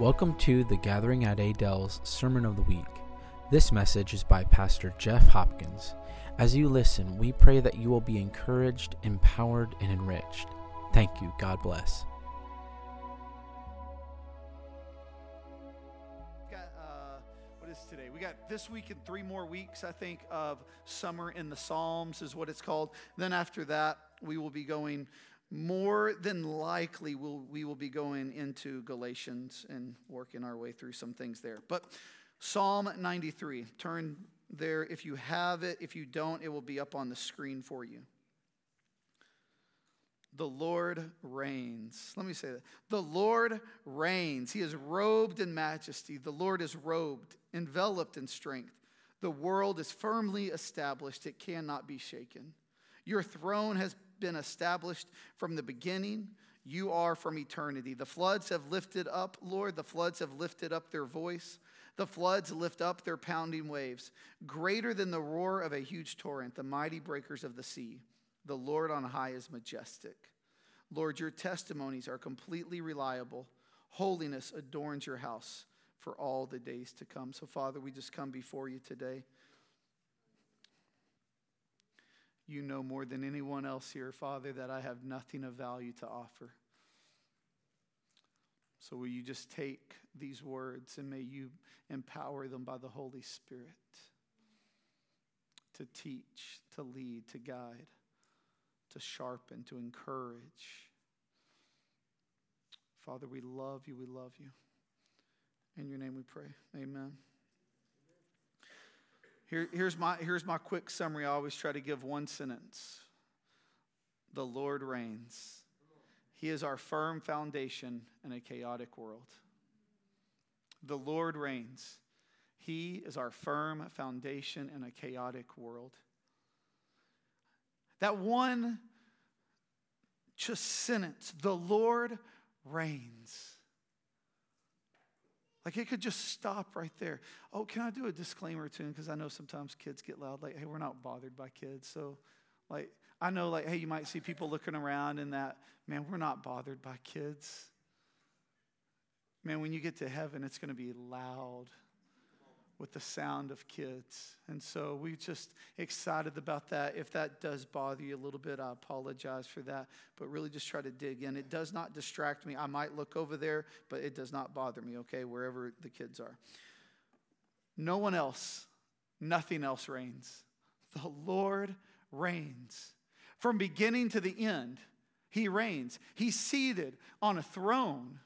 Welcome to the Gathering at Adele's Sermon of the Week. This message is by Pastor Jeff Hopkins. As you listen, we pray that you will be encouraged, empowered, and enriched. Thank you. God bless. got uh, what is today? We got this week and three more weeks, I think, of summer in the Psalms is what it's called. Then after that, we will be going. More than likely, we'll, we will be going into Galatians and working our way through some things there. But Psalm 93, turn there if you have it. If you don't, it will be up on the screen for you. The Lord reigns. Let me say that. The Lord reigns. He is robed in majesty. The Lord is robed, enveloped in strength. The world is firmly established, it cannot be shaken. Your throne has been established from the beginning. You are from eternity. The floods have lifted up, Lord, the floods have lifted up their voice. The floods lift up their pounding waves, greater than the roar of a huge torrent, the mighty breakers of the sea. The Lord on high is majestic. Lord, your testimonies are completely reliable. Holiness adorns your house for all the days to come. So, Father, we just come before you today. You know more than anyone else here, Father, that I have nothing of value to offer. So, will you just take these words and may you empower them by the Holy Spirit to teach, to lead, to guide, to sharpen, to encourage. Father, we love you. We love you. In your name we pray. Amen. Here, here's, my, here's my quick summary. I always try to give one sentence The Lord reigns. He is our firm foundation in a chaotic world. The Lord reigns. He is our firm foundation in a chaotic world. That one just sentence, the Lord reigns. Like it could just stop right there. Oh, can I do a disclaimer too? Because I know sometimes kids get loud. Like, hey, we're not bothered by kids. So, like, I know, like, hey, you might see people looking around and that, man, we're not bothered by kids. Man, when you get to heaven, it's going to be loud with the sound of kids. And so we just excited about that. If that does bother you a little bit, I apologize for that. But really just try to dig in. It does not distract me. I might look over there, but it does not bother me, okay, wherever the kids are. No one else, nothing else reigns. The Lord reigns. From beginning to the end, He reigns. He's seated on a throne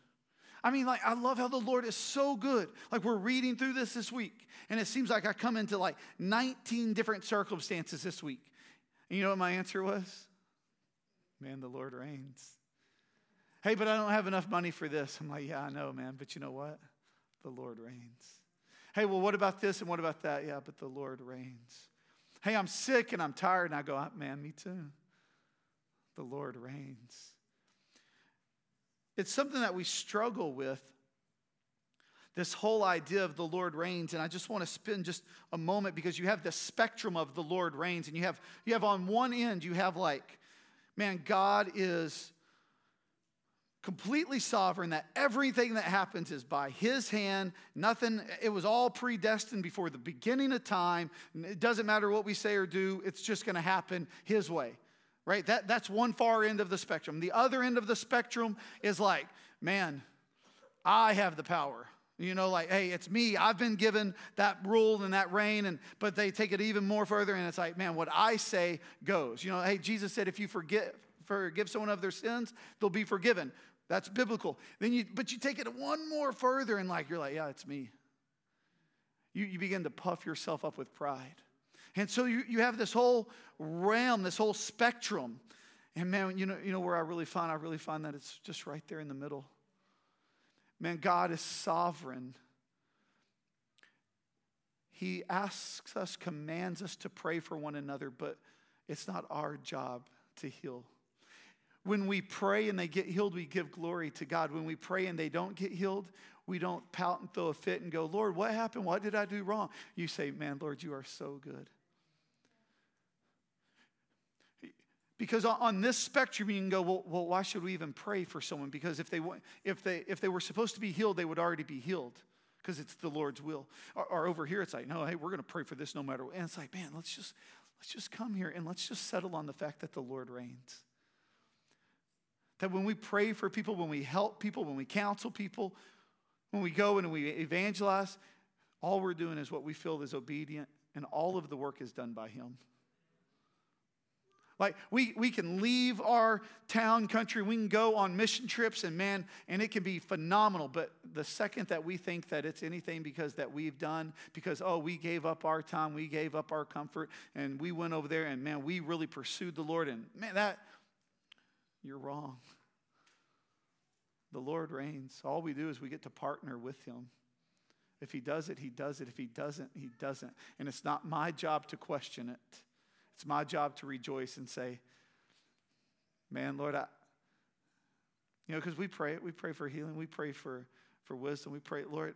I mean, like, I love how the Lord is so good. Like, we're reading through this this week, and it seems like I come into like 19 different circumstances this week. And you know what my answer was? Man, the Lord reigns. Hey, but I don't have enough money for this. I'm like, yeah, I know, man, but you know what? The Lord reigns. Hey, well, what about this and what about that? Yeah, but the Lord reigns. Hey, I'm sick and I'm tired, and I go, ah, man, me too. The Lord reigns. It's something that we struggle with. This whole idea of the Lord reigns, and I just want to spend just a moment because you have the spectrum of the Lord reigns, and you have you have on one end you have like, man, God is completely sovereign that everything that happens is by his hand. Nothing it was all predestined before the beginning of time. It doesn't matter what we say or do it's just going to happen his way right? That, that's one far end of the spectrum. The other end of the spectrum is like, man, I have the power. You know, like, hey, it's me. I've been given that rule and that reign, and but they take it even more further, and it's like, man, what I say goes. You know, hey, Jesus said, if you forgive forgive someone of their sins, they'll be forgiven. That's biblical. Then you, but you take it one more further, and like, you're like, yeah, it's me. You, you begin to puff yourself up with pride. And so you, you have this whole realm, this whole spectrum. And man, you know, you know where I really find? I really find that it's just right there in the middle. Man, God is sovereign. He asks us, commands us to pray for one another, but it's not our job to heal. When we pray and they get healed, we give glory to God. When we pray and they don't get healed, we don't pout and throw a fit and go, Lord, what happened? What did I do wrong? You say, Man, Lord, you are so good. Because on this spectrum, you can go, well, well, why should we even pray for someone? Because if they, if, they, if they were supposed to be healed, they would already be healed because it's the Lord's will. Or, or, over here, it's like, no, hey, we're going to pray for this no matter what. And it's like, man, let's just, let's just come here and let's just settle on the fact that the Lord reigns. That when we pray for people, when we help people, when we counsel people, when we go and we evangelize, all we're doing is what we feel is obedient, and all of the work is done by Him. Like we, we can leave our town country, we can go on mission trips, and man, and it can be phenomenal. But the second that we think that it's anything because that we've done, because oh, we gave up our time, we gave up our comfort, and we went over there, and man, we really pursued the Lord, and man, that you're wrong. The Lord reigns. All we do is we get to partner with Him. If He does it, He does it. If He doesn't, He doesn't. And it's not my job to question it. It's my job to rejoice and say, man, Lord, I, you know, because we pray, it. we pray for healing, we pray for, for wisdom, we pray, Lord,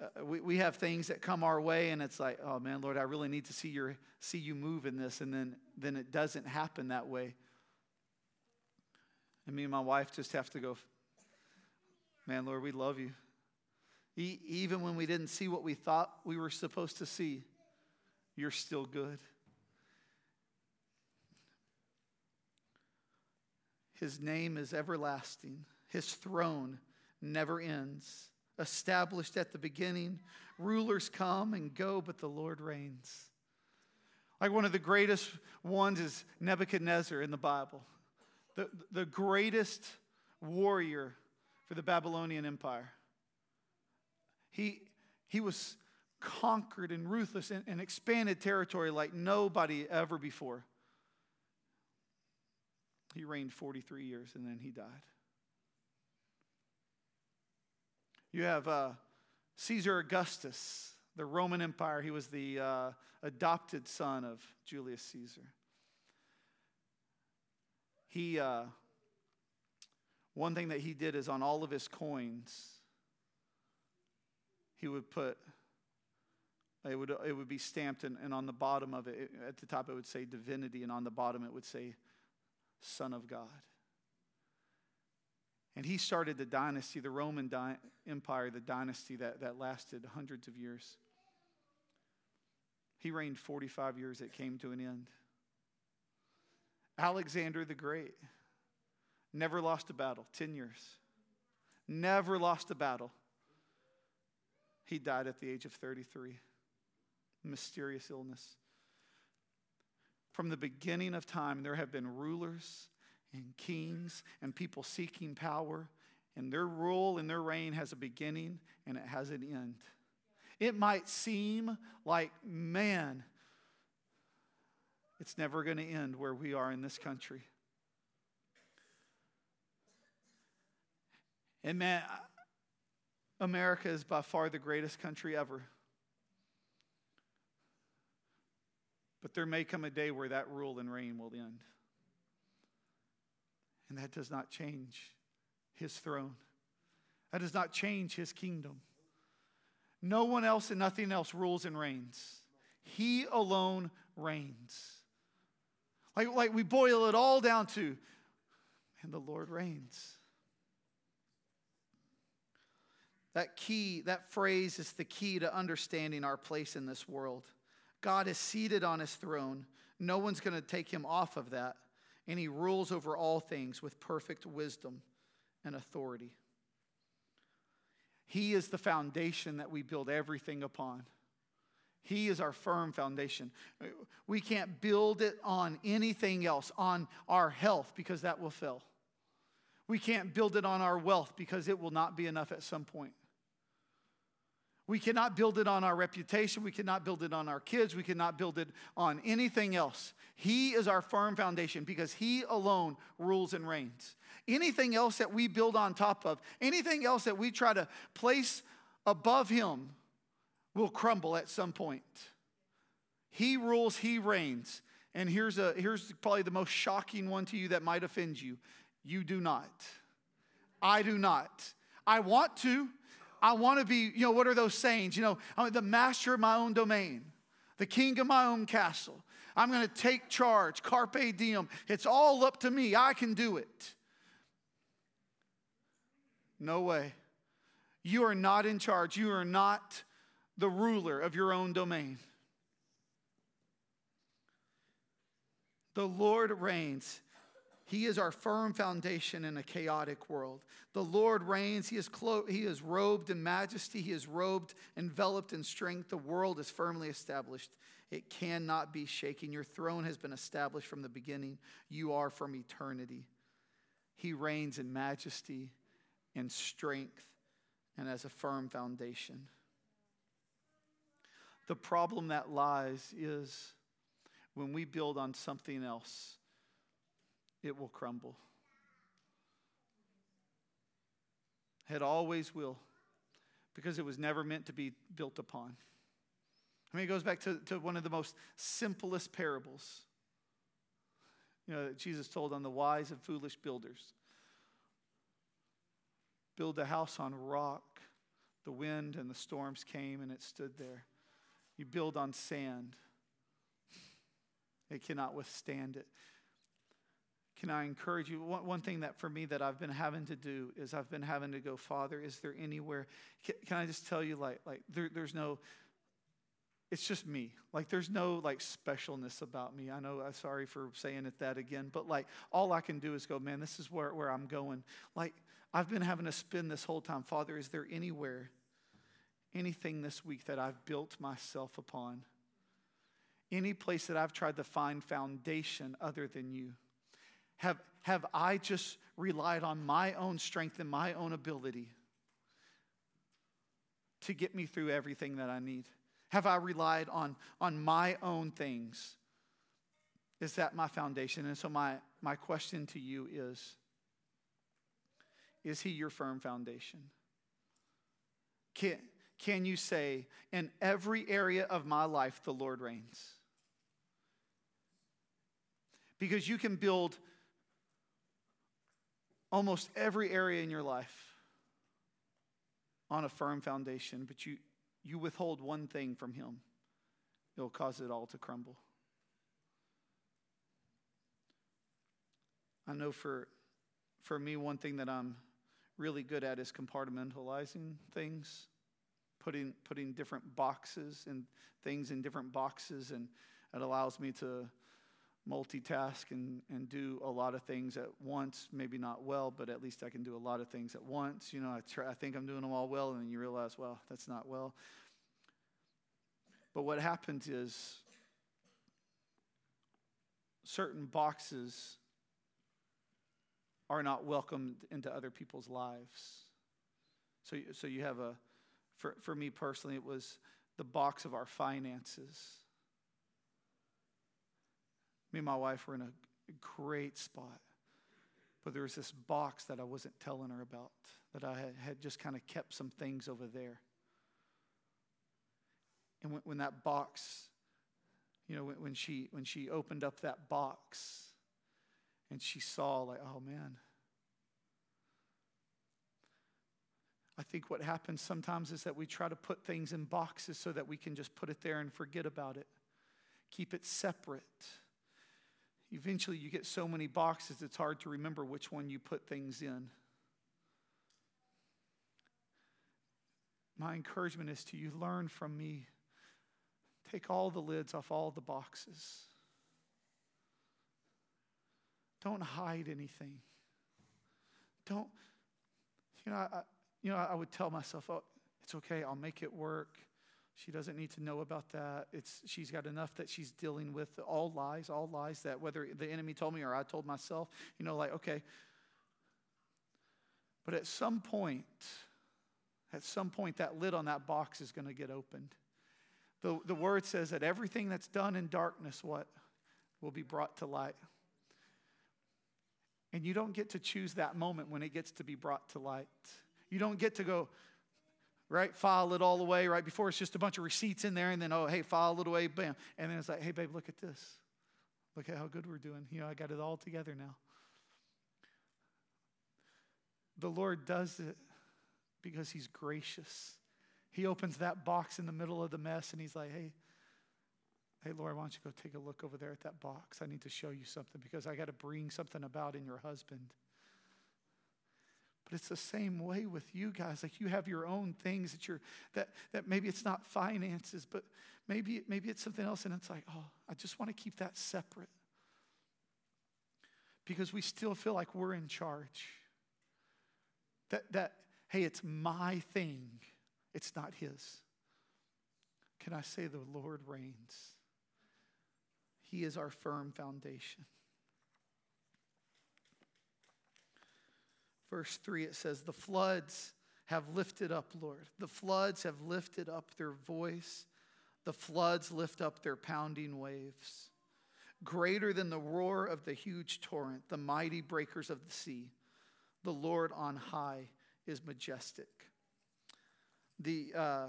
uh, we, we have things that come our way and it's like, oh man, Lord, I really need to see your see you move in this, and then then it doesn't happen that way. And me and my wife just have to go, man, Lord, we love you. E- even when we didn't see what we thought we were supposed to see, you're still good. His name is everlasting. His throne never ends. Established at the beginning, rulers come and go, but the Lord reigns. Like one of the greatest ones is Nebuchadnezzar in the Bible, the, the greatest warrior for the Babylonian Empire. He, he was conquered and ruthless and, and expanded territory like nobody ever before. He reigned 43 years and then he died. You have uh, Caesar Augustus, the Roman Empire. He was the uh, adopted son of Julius Caesar. He, uh, one thing that he did is on all of his coins, he would put it would, it would be stamped, and, and on the bottom of it, at the top, it would say divinity, and on the bottom, it would say Son of God. And he started the dynasty, the Roman di- Empire, the dynasty that, that lasted hundreds of years. He reigned 45 years, it came to an end. Alexander the Great never lost a battle, 10 years. Never lost a battle. He died at the age of 33. Mysterious illness. From the beginning of time, there have been rulers and kings and people seeking power, and their rule and their reign has a beginning and it has an end. It might seem like, man, it's never going to end where we are in this country. And man, America is by far the greatest country ever. But there may come a day where that rule and reign will end. And that does not change his throne, that does not change his kingdom. No one else and nothing else rules and reigns. He alone reigns. Like, like we boil it all down to, and the Lord reigns. That key, that phrase is the key to understanding our place in this world. God is seated on his throne. No one's going to take him off of that. And he rules over all things with perfect wisdom and authority. He is the foundation that we build everything upon. He is our firm foundation. We can't build it on anything else, on our health, because that will fail. We can't build it on our wealth because it will not be enough at some point. We cannot build it on our reputation. We cannot build it on our kids. We cannot build it on anything else. He is our firm foundation because He alone rules and reigns. Anything else that we build on top of, anything else that we try to place above Him, will crumble at some point. He rules, He reigns. And here's, a, here's probably the most shocking one to you that might offend you you do not. I do not. I want to. I want to be, you know, what are those sayings? You know, I'm the master of my own domain, the king of my own castle. I'm going to take charge. Carpe diem. It's all up to me. I can do it. No way. You are not in charge. You are not the ruler of your own domain. The Lord reigns. He is our firm foundation in a chaotic world. The Lord reigns. He is, clo- he is robed in majesty. He is robed, enveloped in strength. The world is firmly established. It cannot be shaken. Your throne has been established from the beginning. You are from eternity. He reigns in majesty and strength and as a firm foundation. The problem that lies is when we build on something else it will crumble. It always will, because it was never meant to be built upon. I mean, it goes back to, to one of the most simplest parables, you know, that Jesus told on the wise and foolish builders. Build a house on rock. The wind and the storms came and it stood there. You build on sand, it cannot withstand it can I encourage you? One, one thing that for me that I've been having to do is I've been having to go, Father, is there anywhere? Can, can I just tell you, like, like there, there's no, it's just me. Like, there's no like specialness about me. I know, I'm sorry for saying it that again, but like, all I can do is go, man, this is where, where I'm going. Like, I've been having to spin this whole time, Father, is there anywhere, anything this week that I've built myself upon? Any place that I've tried to find foundation other than you? Have, have I just relied on my own strength and my own ability to get me through everything that I need? Have I relied on, on my own things? Is that my foundation? And so, my, my question to you is Is He your firm foundation? Can, can you say, in every area of my life, the Lord reigns? Because you can build almost every area in your life on a firm foundation, but you, you withhold one thing from Him, it'll cause it all to crumble. I know for, for me, one thing that I'm really good at is compartmentalizing things, putting, putting different boxes and things in different boxes, and it allows me to multitask and, and do a lot of things at once. Maybe not well, but at least I can do a lot of things at once. You know, I, try, I think I'm doing them all well, and then you realize, well, that's not well. But what happens is certain boxes are not welcomed into other people's lives. So, so you have a, for, for me personally, it was the box of our finances me and my wife were in a great spot. But there was this box that I wasn't telling her about, that I had just kind of kept some things over there. And when, when that box, you know, when, when, she, when she opened up that box and she saw, like, oh man, I think what happens sometimes is that we try to put things in boxes so that we can just put it there and forget about it, keep it separate eventually you get so many boxes it's hard to remember which one you put things in. My encouragement is to you learn from me. Take all the lids off all the boxes. Don't hide anything. Don't, you know, I, you know, I would tell myself, oh, it's okay, I'll make it work. She doesn't need to know about that. It's, she's got enough that she's dealing with. All lies, all lies that whether the enemy told me or I told myself, you know, like, okay. But at some point, at some point, that lid on that box is going to get opened. The, the word says that everything that's done in darkness, what? Will be brought to light. And you don't get to choose that moment when it gets to be brought to light. You don't get to go, right? File it all away right before it's just a bunch of receipts in there, and then, oh, hey, file it away, bam. And then it's like, hey, babe, look at this. Look at how good we're doing. You know, I got it all together now. The Lord does it because He's gracious. He opens that box in the middle of the mess and He's like, hey, Hey, Laura, why don't you go take a look over there at that box? I need to show you something because I got to bring something about in your husband. But it's the same way with you guys. Like you have your own things that you're that that maybe it's not finances, but maybe maybe it's something else, and it's like, oh, I just want to keep that separate. Because we still feel like we're in charge. That that, hey, it's my thing, it's not his. Can I say the Lord reigns? He is our firm foundation. Verse 3, it says, The floods have lifted up, Lord. The floods have lifted up their voice. The floods lift up their pounding waves. Greater than the roar of the huge torrent, the mighty breakers of the sea. The Lord on high is majestic. The, uh,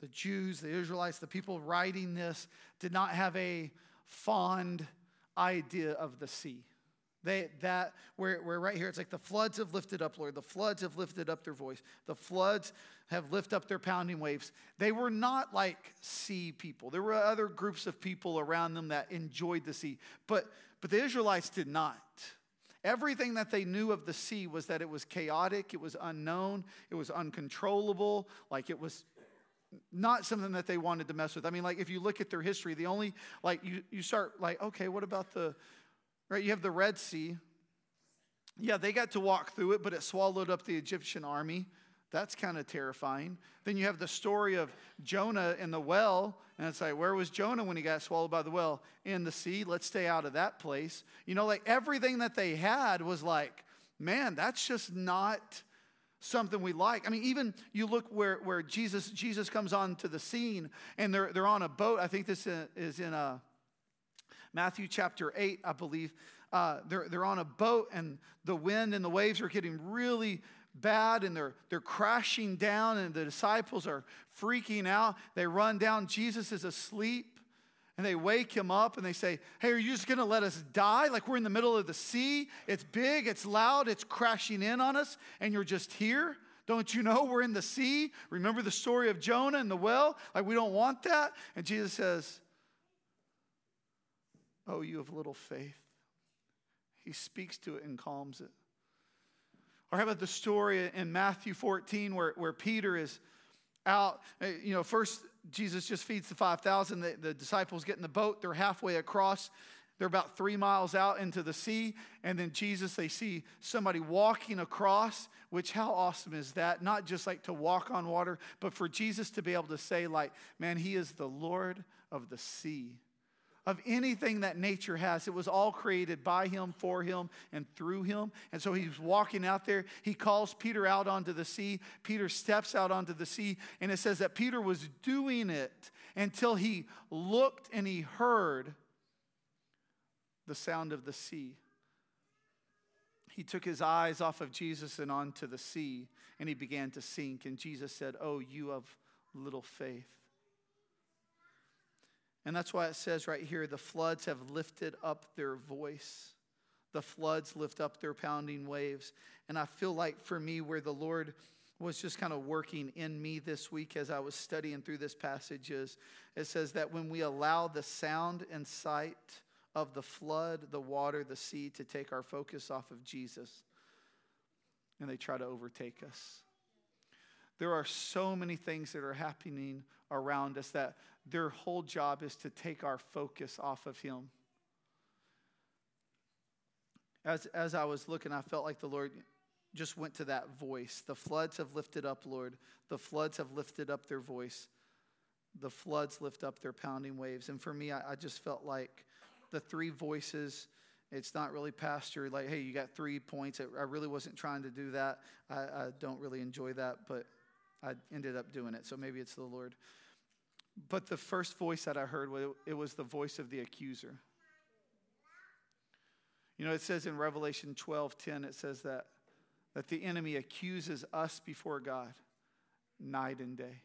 the Jews, the Israelites, the people writing this did not have a fond idea of the sea. They, that, where, where right here, it's like the floods have lifted up, Lord. The floods have lifted up their voice. The floods have lifted up their pounding waves. They were not like sea people. There were other groups of people around them that enjoyed the sea, but, but the Israelites did not. Everything that they knew of the sea was that it was chaotic, it was unknown, it was uncontrollable, like it was not something that they wanted to mess with. I mean, like if you look at their history, the only, like you, you start like, okay, what about the, right? You have the Red Sea. Yeah, they got to walk through it, but it swallowed up the Egyptian army. That's kind of terrifying. Then you have the story of Jonah in the well, and it's like, where was Jonah when he got swallowed by the well? In the sea. Let's stay out of that place. You know, like everything that they had was like, man, that's just not something we like. I mean, even you look where, where Jesus Jesus comes onto the scene and they're, they're on a boat. I think this is in a Matthew chapter 8, I believe. Uh, they're, they're on a boat and the wind and the waves are getting really bad and they're, they're crashing down and the disciples are freaking out. They run down. Jesus is asleep and they wake him up and they say, Hey, are you just going to let us die? Like we're in the middle of the sea. It's big, it's loud, it's crashing in on us, and you're just here. Don't you know we're in the sea? Remember the story of Jonah and the well? Like we don't want that. And Jesus says, Oh, you have little faith. He speaks to it and calms it. Or how about the story in Matthew 14 where, where Peter is out? Uh, you know, first Jesus just feeds the 5,000. The, the disciples get in the boat, they're halfway across. They're about three miles out into the sea. And then Jesus, they see somebody walking across, which how awesome is that? Not just like to walk on water, but for Jesus to be able to say, like, man, he is the Lord of the sea of anything that nature has. It was all created by him, for him, and through him. And so he's walking out there. He calls Peter out onto the sea. Peter steps out onto the sea, and it says that Peter was doing it until he looked and he heard the sound of the sea. He took his eyes off of Jesus and onto the sea, and he began to sink. And Jesus said, Oh, you of little faith. And that's why it says right here the floods have lifted up their voice. The floods lift up their pounding waves. And I feel like for me, where the Lord was just kind of working in me this week as I was studying through this passage is it says that when we allow the sound and sight of the flood, the water, the sea to take our focus off of Jesus, and they try to overtake us. There are so many things that are happening around us that their whole job is to take our focus off of Him. As, as I was looking, I felt like the Lord just went to that voice. The floods have lifted up, Lord. The floods have lifted up their voice. The floods lift up their pounding waves. And for me, I, I just felt like the three voices. It's not really pastor, like, hey, you got three points. I really wasn't trying to do that. I, I don't really enjoy that, but I ended up doing it. So maybe it's the Lord. But the first voice that I heard, it was the voice of the accuser. You know, it says in Revelation 12 10, it says that, that the enemy accuses us before God night and day.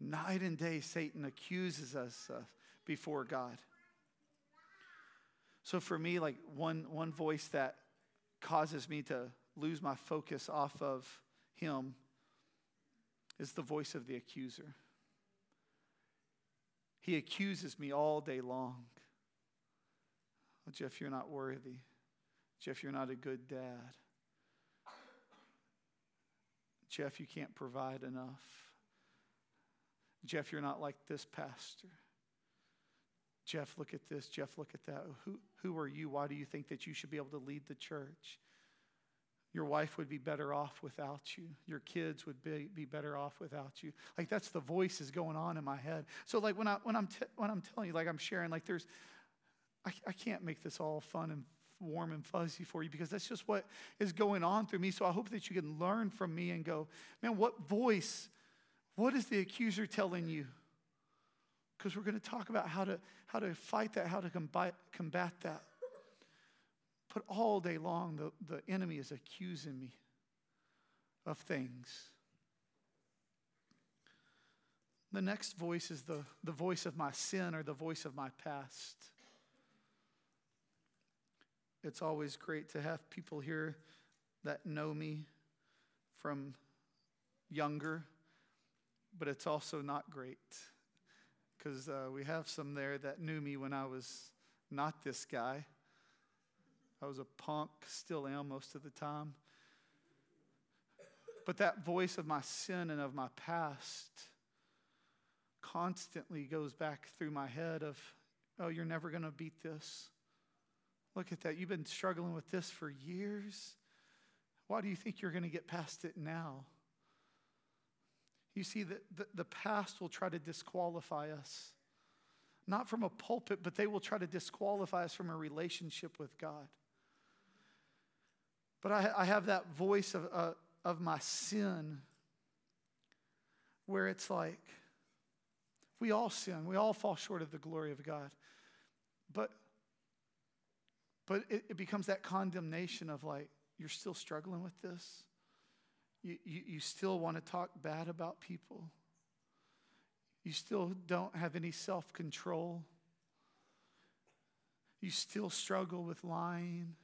Night and day, Satan accuses us uh, before God. So for me, like one, one voice that causes me to lose my focus off of him is the voice of the accuser. He accuses me all day long. Well, Jeff, you're not worthy. Jeff, you're not a good dad. Jeff, you can't provide enough. Jeff, you're not like this pastor. Jeff, look at this. Jeff, look at that. Who, who are you? Why do you think that you should be able to lead the church? Your wife would be better off without you. Your kids would be, be better off without you. Like that's the voices going on in my head. So like when I when I'm t- when I'm telling you, like I'm sharing, like there's, I, I can't make this all fun and warm and fuzzy for you because that's just what is going on through me. So I hope that you can learn from me and go, man, what voice, what is the accuser telling you? Because we're going to talk about how to how to fight that, how to combat combat that. But all day long, the, the enemy is accusing me of things. The next voice is the, the voice of my sin or the voice of my past. It's always great to have people here that know me from younger, but it's also not great because uh, we have some there that knew me when I was not this guy. I was a punk, still am most of the time. But that voice of my sin and of my past constantly goes back through my head of, oh, you're never going to beat this. Look at that. You've been struggling with this for years. Why do you think you're going to get past it now? You see, the, the, the, past will try to disqualify us. Not from a pulpit, but they will try to disqualify us from a relationship with God. But I, I have that voice of, uh, of my sin where it's like, we all sin. We all fall short of the glory of God. But, but it, it becomes that condemnation of like, you're still struggling with this. You, you, you still want to talk bad about people. You still don't have any self control. You still struggle with lying.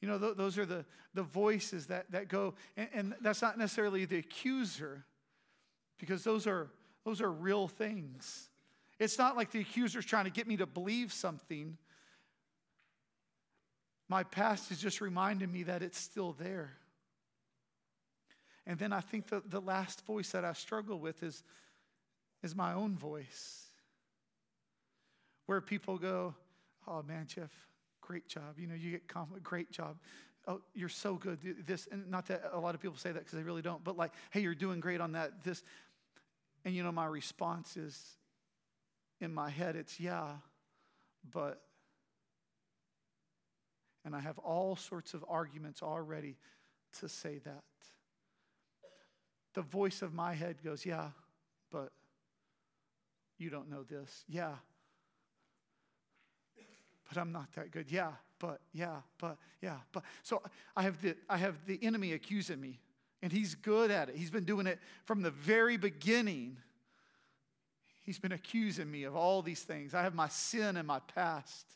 You know, th- those are the, the voices that, that go, and, and that's not necessarily the accuser, because those are, those are real things. It's not like the accuser's trying to get me to believe something. My past is just reminding me that it's still there. And then I think the, the last voice that I struggle with is, is my own voice, where people go, Oh man, Jeff, great job. You know, you get compliment, great job. Oh, you're so good. This, and not that a lot of people say that because they really don't, but like, hey, you're doing great on that. This, and you know, my response is in my head, it's yeah, but, and I have all sorts of arguments already to say that. The voice of my head goes, yeah, but you don't know this. Yeah, but I'm not that good. Yeah, but, yeah, but, yeah, but. So I have the, I have the enemy accusing me, and he's good at it. He's been doing it from the very beginning. He's been accusing me of all these things. I have my sin and my past.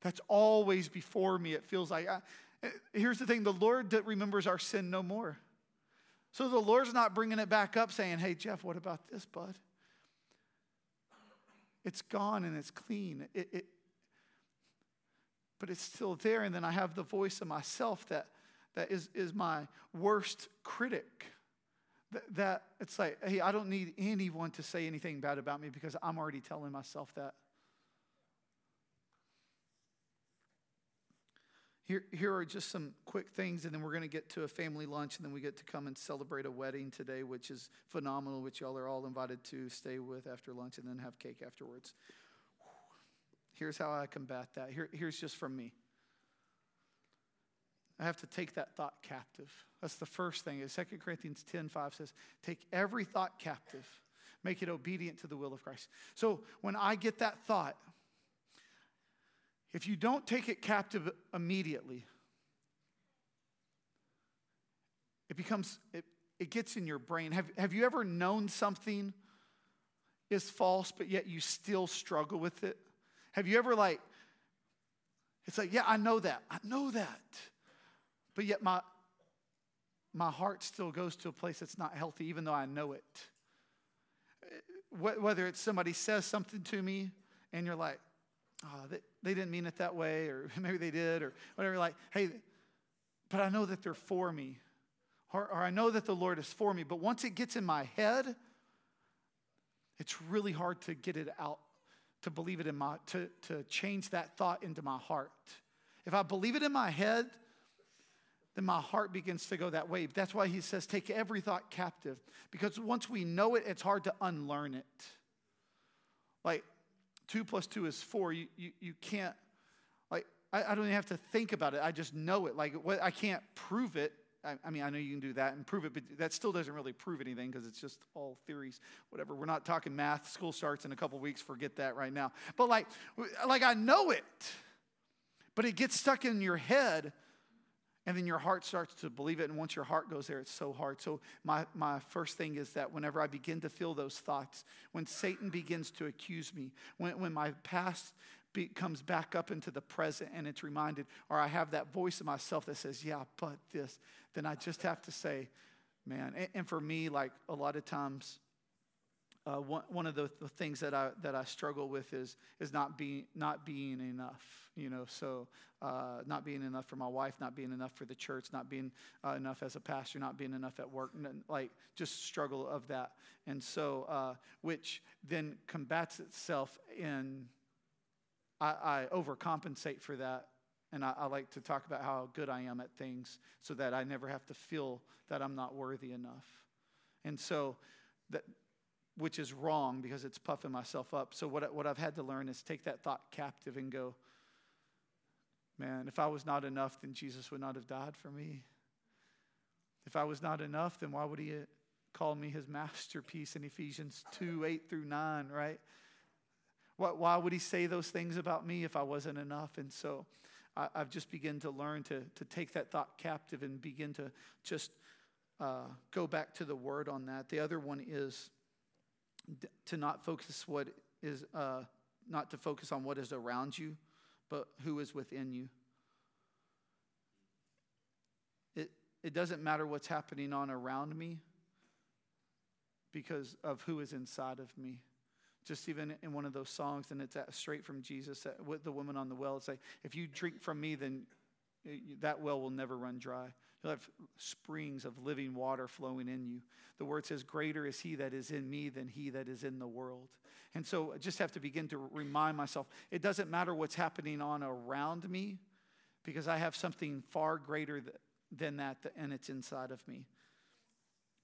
That's always before me. It feels like. I, eh, here's the thing the Lord that remembers our sin no more. So the Lord's not bringing it back up saying, hey, Jeff, what about this, bud? It's gone and it's clean. It, it, but it's still there. And then I have the voice of myself that, that is, is my worst critic. That, that it's like, hey, I don't need anyone to say anything bad about me because I'm already telling myself that. Here, here are just some quick things, and then we're going to get to a family lunch, and then we get to come and celebrate a wedding today, which is phenomenal, which y'all are all invited to stay with after lunch and then have cake afterwards. Here's how I combat that. Here, here's just from me. I have to take that thought captive. That's the first thing. 2 Corinthians 10 5 says, Take every thought captive, make it obedient to the will of Christ. So when I get that thought, if you don't take it captive immediately, it becomes, it, it gets in your brain. Have, have you ever known something is false, but yet you still struggle with it? Have you ever like, it's like, yeah, I know that. I know that. But yet my my heart still goes to a place that's not healthy, even though I know it. whether it's somebody says something to me and you're like, oh, they, they didn't mean it that way, or maybe they did, or whatever, like, hey, but I know that they're for me. Or, or I know that the Lord is for me. But once it gets in my head, it's really hard to get it out, to believe it in my, to, to change that thought into my heart. If I believe it in my head, then my heart begins to go that way. That's why he says, take every thought captive. Because once we know it, it's hard to unlearn it. Like, two plus two is four. You, you, you can't, like, I, I don't even have to think about it. I just know it. Like, what, I can't prove it. I, mean, I know you can do that and prove it, but that still doesn't really prove anything because it's just all theories, whatever. We're not talking math. School starts in a couple weeks. Forget that right now. But, like, like, I know it, but it gets stuck in your head and then your heart starts to believe it. And once your heart goes there, it's so hard. So, my, my first thing is that whenever I begin to feel those thoughts, when Satan begins to accuse me, when, when my past be, comes back up into the present and it's reminded, or I have that voice in myself that says, Yeah, but this, then I just have to say, Man. And, and for me, like a lot of times, uh, one, one of the, the, things that I, that I struggle with is, is not, being, not being enough, you know, so uh, not being enough for my wife, not being enough for the church, not being uh, enough as a pastor, not being enough at work, like just struggle of that. And so, uh, which then combats itself in, I, I overcompensate for that and I, I, like to talk about how good I am at things so that I never have to feel that I'm not worthy enough. And so that which is wrong because it's puffing myself up. So, what, what I've had to learn is take that thought captive and go, man, if I was not enough, then Jesus would not have died for me. If I was not enough, then why would he uh, call me his masterpiece in Ephesians 2 8 through 9, right? Why would he say those things about me if I wasn't enough? And so I, have just begun to learn to, to take that thought captive and begin to just uh, go back to the word on that. The other one is to not focus what is uh, not to focus on what is around you, but who is within you. It, it doesn't matter what's happening on around me because of who is inside of me. Just even in one of those songs, and it's straight from Jesus, with the woman on the well, it's like, if you drink from me, then uh, that well will never run dry. You'll have springs of living water flowing in you. The word says, Greater is he that is in me than he that is in the world. And so I just have to begin to remind myself it doesn't matter what's happening on around me because I have something far greater than that, and it's inside of me.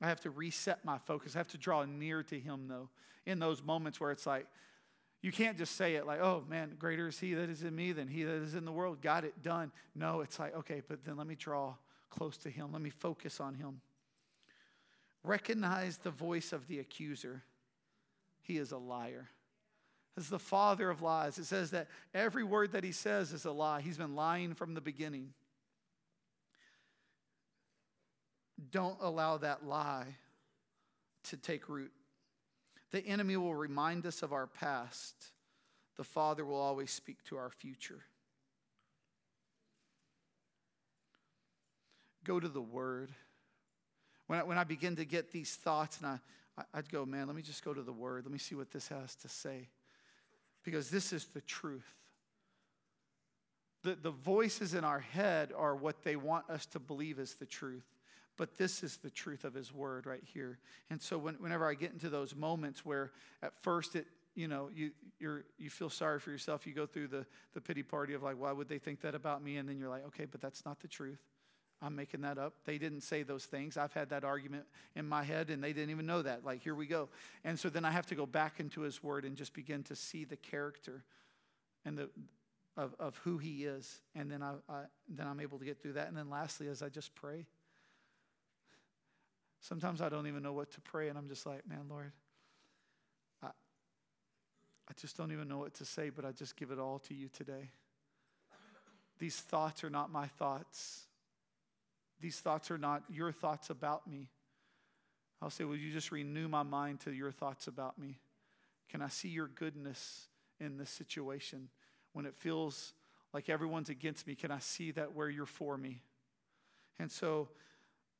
I have to reset my focus. I have to draw near to him, though, in those moments where it's like, you can't just say it like, oh man, greater is he that is in me than he that is in the world. Got it done. No, it's like, okay, but then let me draw close to him. Let me focus on him. Recognize the voice of the accuser. He is a liar. As the father of lies, it says that every word that he says is a lie. He's been lying from the beginning. Don't allow that lie to take root. The enemy will remind us of our past. The Father will always speak to our future. Go to the Word. When I, when I begin to get these thoughts, and I, I'd go, man, let me just go to the Word. Let me see what this has to say. Because this is the truth. The, the voices in our head are what they want us to believe is the truth. But this is the truth of his word right here. And so when, whenever I get into those moments where at first it, you know, you, you're, you feel sorry for yourself, you go through the, the pity party of like, why would they think that about me? And then you're like, okay, but that's not the truth. I'm making that up. They didn't say those things. I've had that argument in my head and they didn't even know that. Like, here we go. And so then I have to go back into his word and just begin to see the character and the, of, of who he is. And then, I, I, then I'm able to get through that. And then lastly, as I just pray, Sometimes I don't even know what to pray, and I'm just like, man, Lord, I, I just don't even know what to say, but I just give it all to you today. These thoughts are not my thoughts. These thoughts are not your thoughts about me. I'll say, Will you just renew my mind to your thoughts about me? Can I see your goodness in this situation? When it feels like everyone's against me, can I see that where you're for me? And so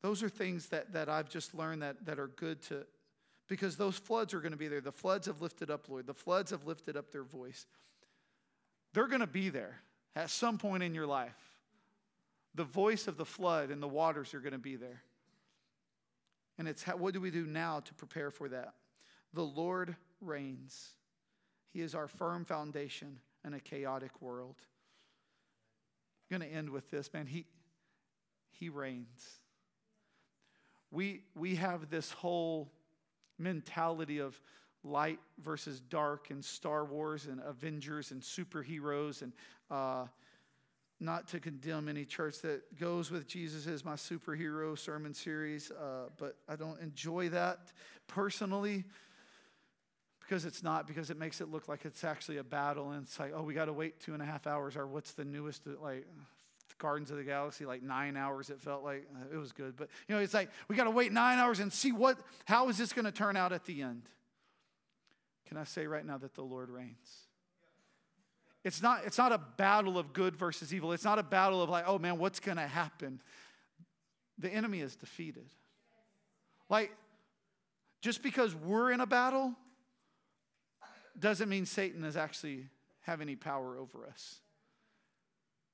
those are things that, that I've just learned that, that are good to because those floods are going to be there. The floods have lifted up, Lord. The floods have lifted up their voice. They're going to be there at some point in your life. The voice of the flood and the waters are going to be there. And it's how, what do we do now to prepare for that? The Lord reigns. He is our firm foundation in a chaotic world. I'm going to end with this, man. He, he reigns. We, we have this whole mentality of light versus dark and Star Wars and Avengers and superheroes and uh, not to condemn any church that goes with Jesus as my superhero sermon series, uh, but I don't enjoy that personally because it's not, because it makes it look like it's actually a battle and it's like, oh, we got to wait two and a half hours or what's the newest, like, Guardians of the Galaxy, like nine hours, it felt like. Uh, it was good. But, you know, it's like, we got to wait nine hours and see what, how is this going to turn out at the end? Can I say right now that the Lord reigns? It's not, it's not a battle of good versus evil. It's not a battle of like, oh man, what's going to happen? The enemy is defeated. Like, just because we're in a battle doesn't mean Satan is actually have any power over us.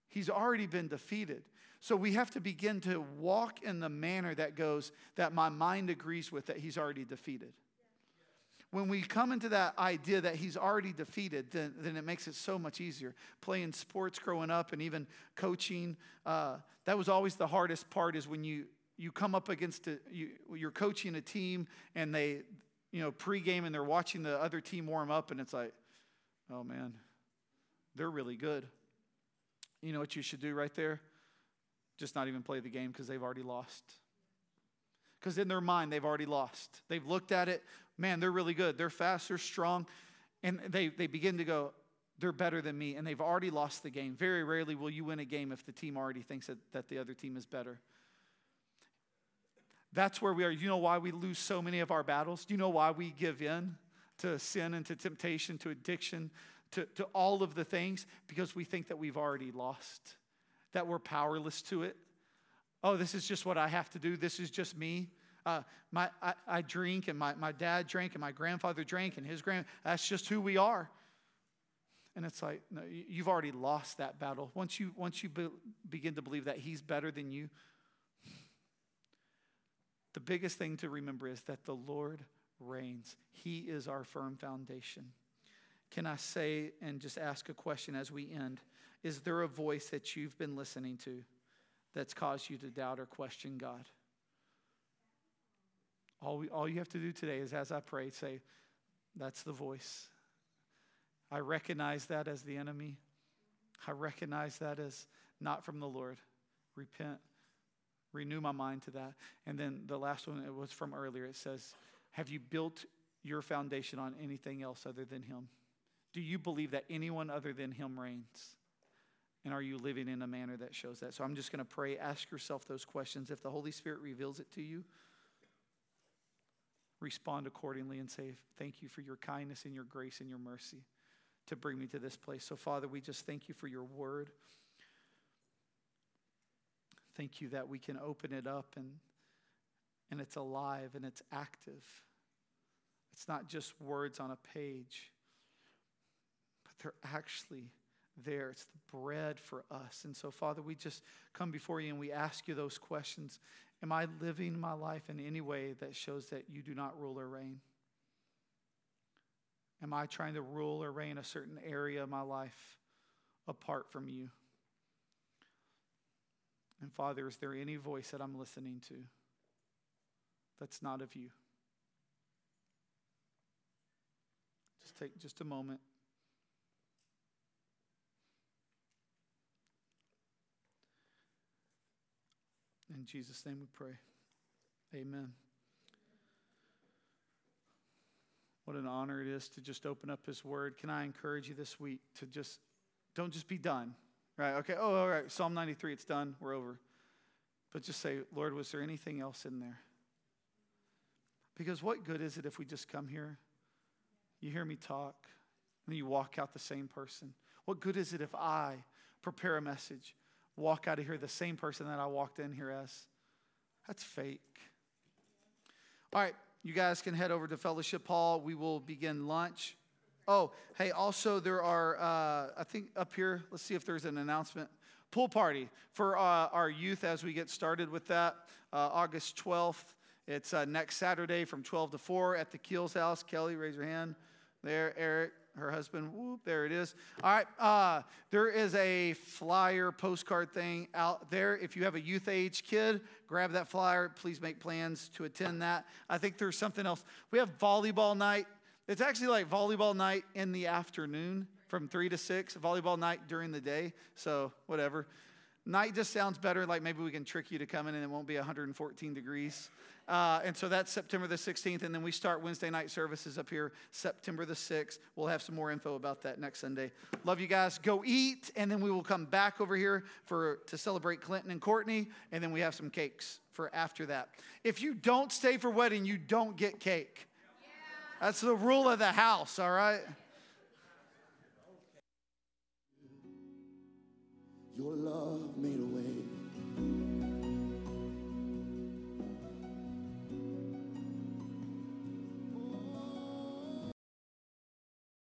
He's already been defeated. So we have to begin to walk in the manner that goes, that my mind agrees with, that he's already defeated. When we come into that idea that he's already defeated, then, then it makes it so much easier. Playing sports growing up and even coaching, uh, that was always the hardest part is when you, you come up against, a, you, you're coaching a team and they, you know, pregame and they're watching the other team warm up and it's like, oh man, they're really good. You know what you should do right there? Just not even play the game because they've already lost. Because in their mind, they've already lost. They've looked at it, man, they're really good. They're fast, they're strong. And they, they begin to go, they're better than me. And they've already lost the game. Very rarely will you win a game if the team already thinks that, that the other team is better. That's where we are. You know why we lose so many of our battles? Do you know why we give in to sin and to temptation, to addiction, to, to all of the things because we think that we've already lost, that we're powerless to it. Oh, this is just what I have to do. This is just me. Uh, my, I, I, drink, and my, my dad drank, and my grandfather drank, and his grand. That's just who we are. And it's like, no, you've already lost that battle. Once you, once you be, begin to believe that he's better than you, the biggest thing to remember is that the Lord reigns. He is our firm foundation. Can I say and just ask a question as we end? Is there a voice that you've been listening to that's caused you to doubt or question God? All, we, all you have to do today is, as I pray, say, That's the voice. I recognize that as the enemy. I recognize that as not from the Lord. Repent, renew my mind to that. And then the last one, it was from earlier. It says, Have you built your foundation on anything else other than Him? Do you believe that anyone other than Him reigns? And are you living in a manner that shows that? So I'm just going to pray. Ask yourself those questions. If the Holy Spirit reveals it to you, respond accordingly and say, Thank you for your kindness and your grace and your mercy to bring me to this place. So, Father, we just thank you for your word. Thank you that we can open it up and, and it's alive and it's active. It's not just words on a page they're actually there. It's the bread for us. And so, Father, we just come before you and we ask you those questions. Am I living my life in any way that shows that you do not rule or reign? Am I trying to rule or reign a certain area of my life apart from you? And Father, is there any voice that I'm listening to that's not of you? Just take just a moment. In Jesus' name we pray. Amen. What an honor it is to just open up His Word. Can I encourage you this week to just, don't just be done, right? Okay, oh, all right, Psalm 93, it's done, we're over. But just say, Lord, was there anything else in there? Because what good is it if we just come here, you hear me talk, and you walk out the same person? What good is it if I prepare a message walk out of here the same person that I walked in here as. That's fake. All right, you guys can head over to Fellowship Hall. We will begin lunch. Oh, hey, also, there are, uh, I think up here, let's see if there's an announcement. Pool party for uh, our youth as we get started with that. Uh, August 12th. It's uh, next Saturday from 12 to 4 at the Keels house. Kelly, raise your hand. There, Eric, her husband. Whoop, there it is. All right. Uh, there is a flyer postcard thing out there. If you have a youth age kid, grab that flyer. Please make plans to attend that. I think there's something else. We have volleyball night. It's actually like volleyball night in the afternoon from 3 to 6, volleyball night during the day. So, whatever. Night just sounds better, like maybe we can trick you to come in and it won't be 114 degrees. Uh, and so that's September the 16th. And then we start Wednesday night services up here September the 6th. We'll have some more info about that next Sunday. Love you guys. Go eat, and then we will come back over here for to celebrate Clinton and Courtney. And then we have some cakes for after that. If you don't stay for wedding, you don't get cake. That's the rule of the house, all right? Your love made